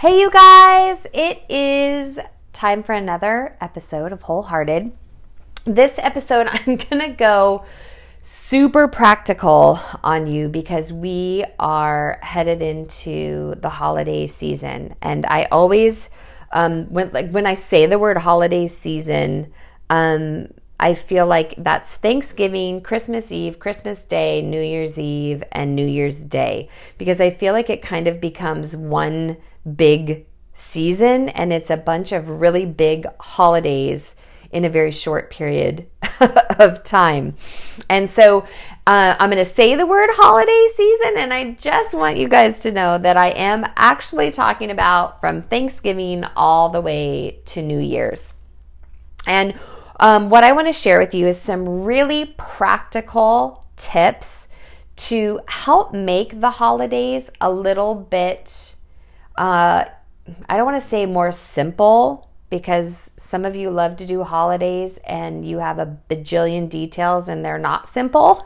Hey, you guys, it is time for another episode of Wholehearted. This episode, I'm going to go super practical on you because we are headed into the holiday season. And I always, um, when, like, when I say the word holiday season, um, I feel like that's Thanksgiving, Christmas Eve, Christmas Day, New Year's Eve, and New Year's Day because I feel like it kind of becomes one big season and it's a bunch of really big holidays in a very short period of time. And so uh, I'm going to say the word holiday season, and I just want you guys to know that I am actually talking about from Thanksgiving all the way to New Year's. And um, what I want to share with you is some really practical tips to help make the holidays a little bit uh, I don't want to say more simple because some of you love to do holidays and you have a bajillion details and they're not simple.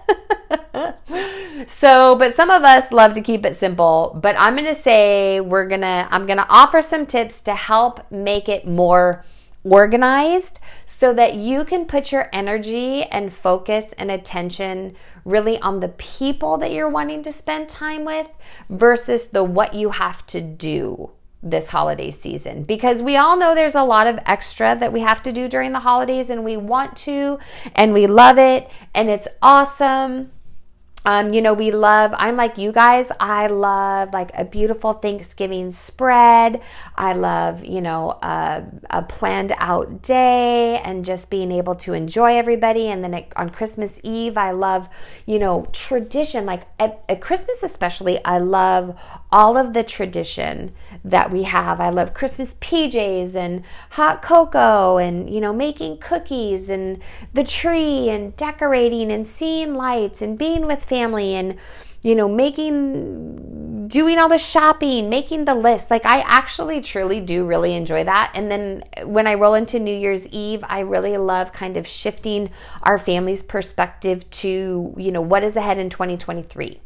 so, but some of us love to keep it simple. But I'm going to say we're going to, I'm going to offer some tips to help make it more organized so that you can put your energy and focus and attention really on the people that you're wanting to spend time with versus the what you have to do this holiday season. Because we all know there's a lot of extra that we have to do during the holidays and we want to and we love it and it's awesome um, you know, we love, I'm like you guys, I love like a beautiful Thanksgiving spread. I love, you know, a, a planned out day and just being able to enjoy everybody. And then it, on Christmas Eve, I love, you know, tradition. Like at, at Christmas, especially, I love all of the tradition that we have. I love Christmas PJs and hot cocoa and, you know, making cookies and the tree and decorating and seeing lights and being with family and you know making doing all the shopping making the list. Like i actually truly do really enjoy that. And then when i roll into new year's eve i really love kind of shifting our family's perspective to you know what is ahead in 2023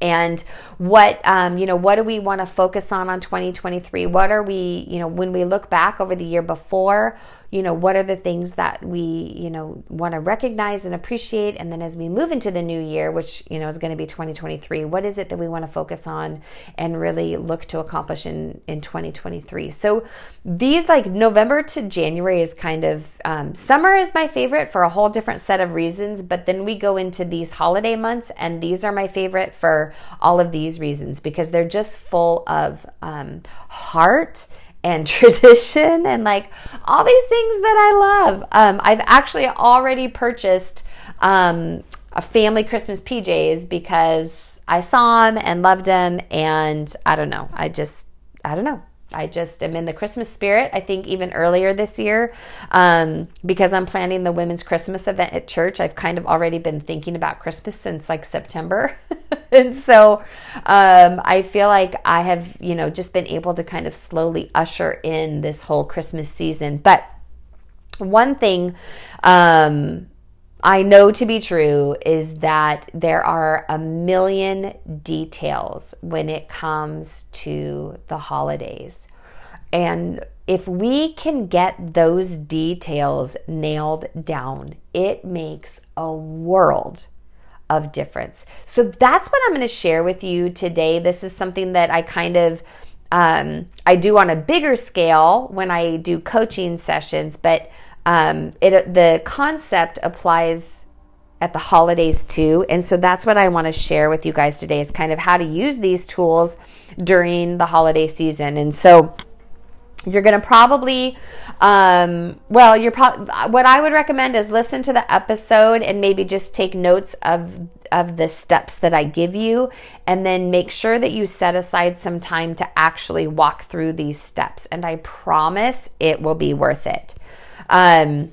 and what um, you know what do we want to focus on on 2023 what are we you know when we look back over the year before you know what are the things that we you know want to recognize and appreciate? And then as we move into the new year which you know is going to be 2023 what is it that we want to focus on and really look to accomplish in in 2023 so these like november to january is kind of um, summer is my favorite for a whole different set of reasons but then we go into these holiday months and these are my favorite for all of these reasons because they're just full of um, heart and tradition and like all these things that I love. Um, I've actually already purchased um, a family Christmas PJs because I saw them and loved them, and I don't know. I just I don't know. I just am in the Christmas spirit. I think even earlier this year, um, because I'm planning the women's Christmas event at church, I've kind of already been thinking about Christmas since like September. and so um, I feel like I have, you know, just been able to kind of slowly usher in this whole Christmas season. But one thing, um, I know to be true is that there are a million details when it comes to the holidays. And if we can get those details nailed down, it makes a world of difference. So that's what I'm going to share with you today. This is something that I kind of um, I do on a bigger scale when I do coaching sessions, but um, it the concept applies at the holidays too. And so that's what I want to share with you guys today is kind of how to use these tools during the holiday season. And so you're going to probably um, well you're probably what i would recommend is listen to the episode and maybe just take notes of of the steps that i give you and then make sure that you set aside some time to actually walk through these steps and i promise it will be worth it um,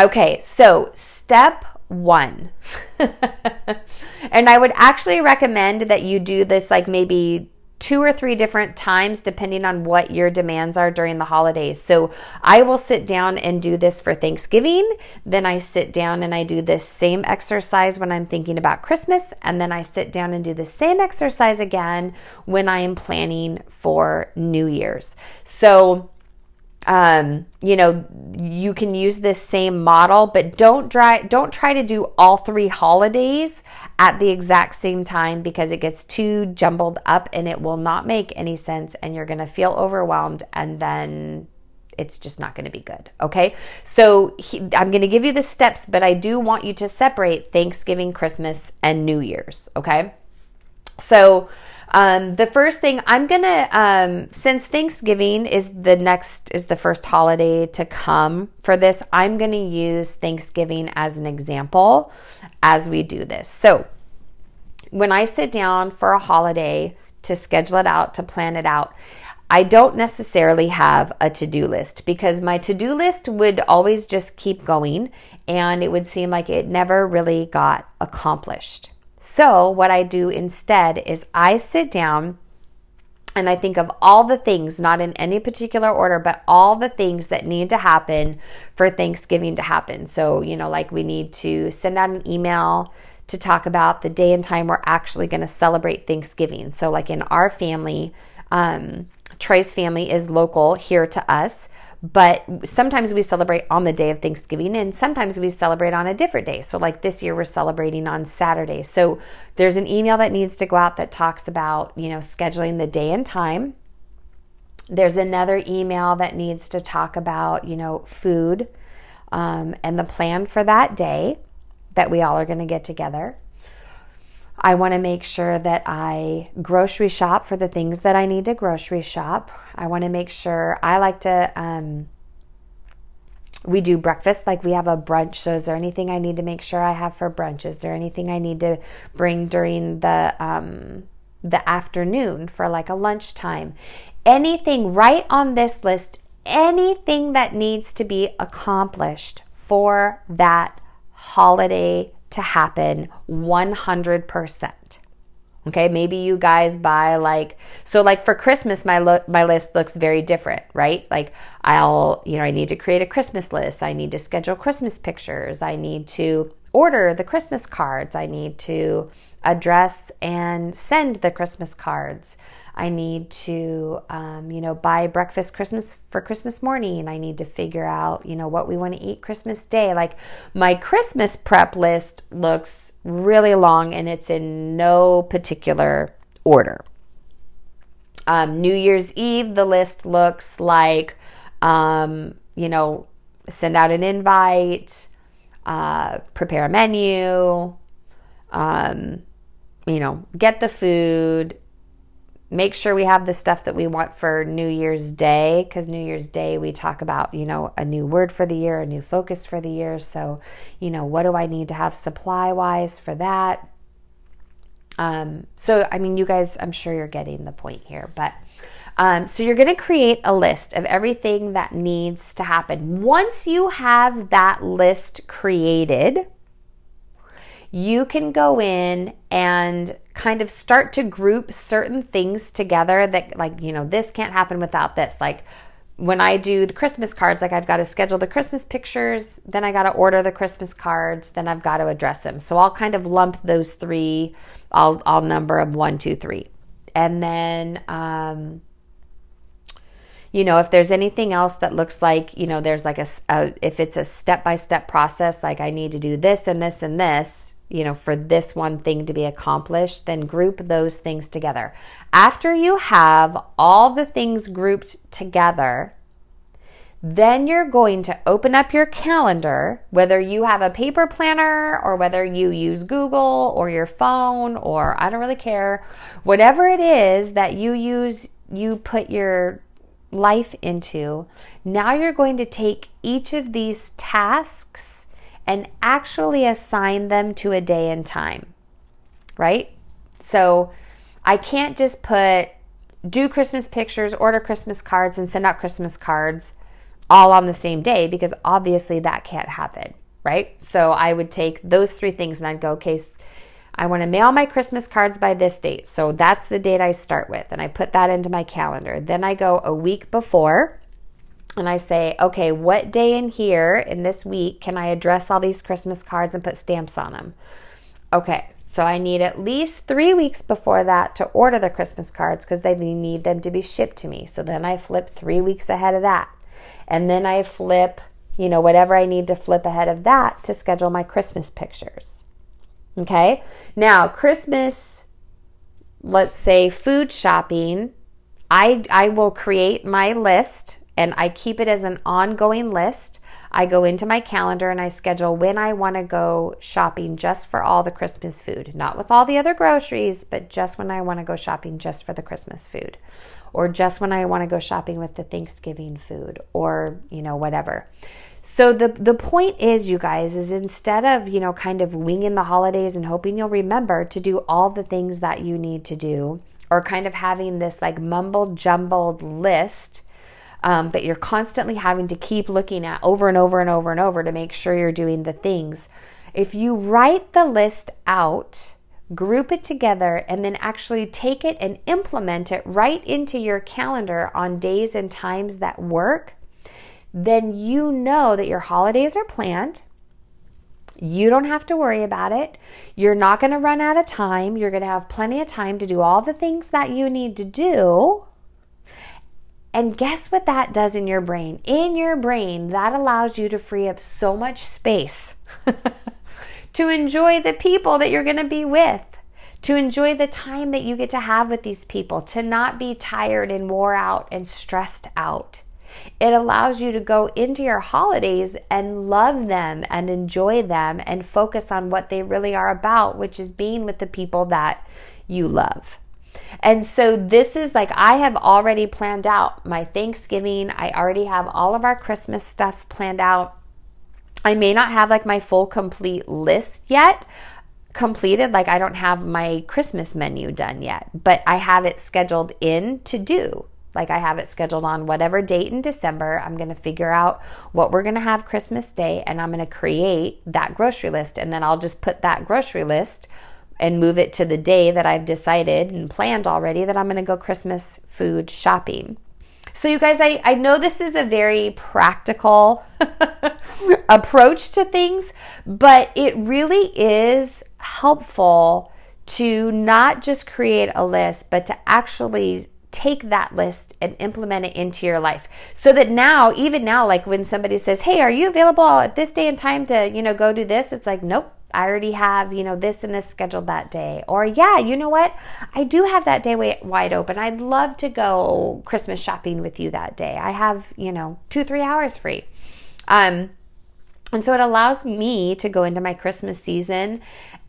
okay, so step one. and I would actually recommend that you do this like maybe two or three different times depending on what your demands are during the holidays. So I will sit down and do this for Thanksgiving. Then I sit down and I do this same exercise when I'm thinking about Christmas. And then I sit down and do the same exercise again when I am planning for New Year's. So um, you know, you can use this same model, but don't try don't try to do all three holidays at the exact same time because it gets too jumbled up and it will not make any sense and you're going to feel overwhelmed and then it's just not going to be good. Okay. So he, I'm going to give you the steps, but I do want you to separate Thanksgiving, Christmas, and New Year's. Okay. So, um, the first thing I'm gonna, um, since Thanksgiving is the next, is the first holiday to come for this, I'm gonna use Thanksgiving as an example as we do this. So when I sit down for a holiday to schedule it out, to plan it out, I don't necessarily have a to do list because my to do list would always just keep going and it would seem like it never really got accomplished. So, what I do instead is I sit down and I think of all the things, not in any particular order, but all the things that need to happen for Thanksgiving to happen. So, you know, like we need to send out an email to talk about the day and time we're actually going to celebrate Thanksgiving. So, like in our family, um, Troy's family is local here to us but sometimes we celebrate on the day of Thanksgiving and sometimes we celebrate on a different day. So, like this year, we're celebrating on Saturday. So, there's an email that needs to go out that talks about, you know, scheduling the day and time. There's another email that needs to talk about, you know, food um, and the plan for that day that we all are going to get together. I want to make sure that I grocery shop for the things that I need to grocery shop. I want to make sure I like to. Um, we do breakfast like we have a brunch so is there anything i need to make sure i have for brunch is there anything i need to bring during the um, the afternoon for like a lunchtime anything right on this list anything that needs to be accomplished for that holiday to happen 100%. Okay, maybe you guys buy like so like for Christmas my lo- my list looks very different, right? Like I'll, you know, I need to create a Christmas list. I need to schedule Christmas pictures. I need to order the Christmas cards. I need to address and send the Christmas cards. I need to, um, you know, buy breakfast Christmas for Christmas morning. I need to figure out, you know, what we want to eat Christmas Day. Like my Christmas prep list looks really long and it's in no particular order. Um, New Year's Eve, the list looks like, um, you know, send out an invite, uh, prepare a menu, um, you know, get the food, make sure we have the stuff that we want for New Year's Day because New Year's Day we talk about, you know, a new word for the year, a new focus for the year. So, you know, what do I need to have supply wise for that? Um, so, I mean, you guys, I'm sure you're getting the point here, but. Um, so, you're going to create a list of everything that needs to happen. Once you have that list created, you can go in and kind of start to group certain things together that, like, you know, this can't happen without this. Like, when I do the Christmas cards, like I've got to schedule the Christmas pictures, then I got to order the Christmas cards, then I've got to address them. So I'll kind of lump those three. I'll I'll number them one, two, three, and then um, you know if there's anything else that looks like you know there's like a, a if it's a step by step process, like I need to do this and this and this you know, for this one thing to be accomplished, then group those things together. After you have all the things grouped together, then you're going to open up your calendar, whether you have a paper planner or whether you use Google or your phone or I don't really care. Whatever it is that you use, you put your life into, now you're going to take each of these tasks and actually assign them to a day and time, right? So I can't just put do Christmas pictures, order Christmas cards, and send out Christmas cards all on the same day because obviously that can't happen, right? So I would take those three things and I'd go, okay, I want to mail my Christmas cards by this date. So that's the date I start with. And I put that into my calendar. Then I go a week before and I say, okay, what day in here in this week can I address all these Christmas cards and put stamps on them? Okay, so I need at least three weeks before that to order the Christmas cards because they need them to be shipped to me. So then I flip three weeks ahead of that. And then I flip, you know, whatever I need to flip ahead of that to schedule my Christmas pictures. Okay. Now, Christmas, let's say food shopping, I, I will create my list and I keep it as an ongoing list. I go into my calendar and I schedule when I want to go shopping just for all the Christmas food, not with all the other groceries, but just when I want to go shopping just for the Christmas food, or just when I want to go shopping with the Thanksgiving food, or you know, whatever. So the the point is you guys is instead of, you know, kind of winging the holidays and hoping you'll remember to do all the things that you need to do or kind of having this like mumbled jumbled list um, that you're constantly having to keep looking at over and over and over and over to make sure you're doing the things. If you write the list out, group it together, and then actually take it and implement it right into your calendar on days and times that work, then you know that your holidays are planned. You don't have to worry about it. You're not going to run out of time. You're going to have plenty of time to do all the things that you need to do. And guess what that does in your brain? In your brain, that allows you to free up so much space to enjoy the people that you're going to be with, to enjoy the time that you get to have with these people, to not be tired and wore out and stressed out. It allows you to go into your holidays and love them and enjoy them and focus on what they really are about, which is being with the people that you love. And so this is like I have already planned out my Thanksgiving. I already have all of our Christmas stuff planned out. I may not have like my full complete list yet completed like I don't have my Christmas menu done yet, but I have it scheduled in to do. Like I have it scheduled on whatever date in December. I'm going to figure out what we're going to have Christmas Day and I'm going to create that grocery list. And then I'll just put that grocery list and move it to the day that I've decided and planned already that I'm going to go Christmas food shopping. So, you guys, I, I know this is a very practical approach to things, but it really is helpful to not just create a list, but to actually take that list and implement it into your life. So that now even now like when somebody says hey are you available at this day and time to you know go do this? It's like nope I already have, you know, this and this scheduled that day. Or, yeah, you know what? I do have that day wide open. I'd love to go Christmas shopping with you that day. I have, you know, two, three hours free. Um, and so it allows me to go into my Christmas season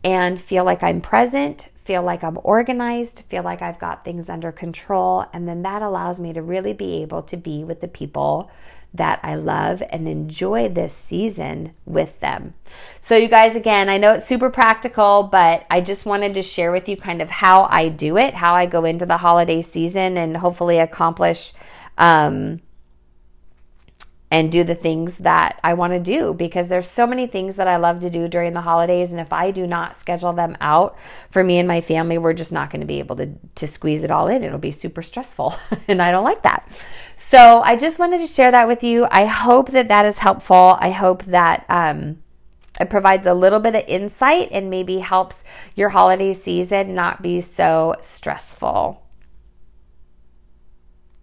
and feel like I'm present, feel like I'm organized, feel like I've got things under control. And then that allows me to really be able to be with the people that I love and enjoy this season with them. So, you guys, again, I know it's super practical, but I just wanted to share with you kind of how I do it, how I go into the holiday season and hopefully accomplish. Um, and do the things that I want to do because there's so many things that I love to do during the holidays and if I do not schedule them out for me and my family we're just not going to be able to to squeeze it all in it'll be super stressful and I don't like that. So I just wanted to share that with you. I hope that that is helpful. I hope that um, it provides a little bit of insight and maybe helps your holiday season not be so stressful.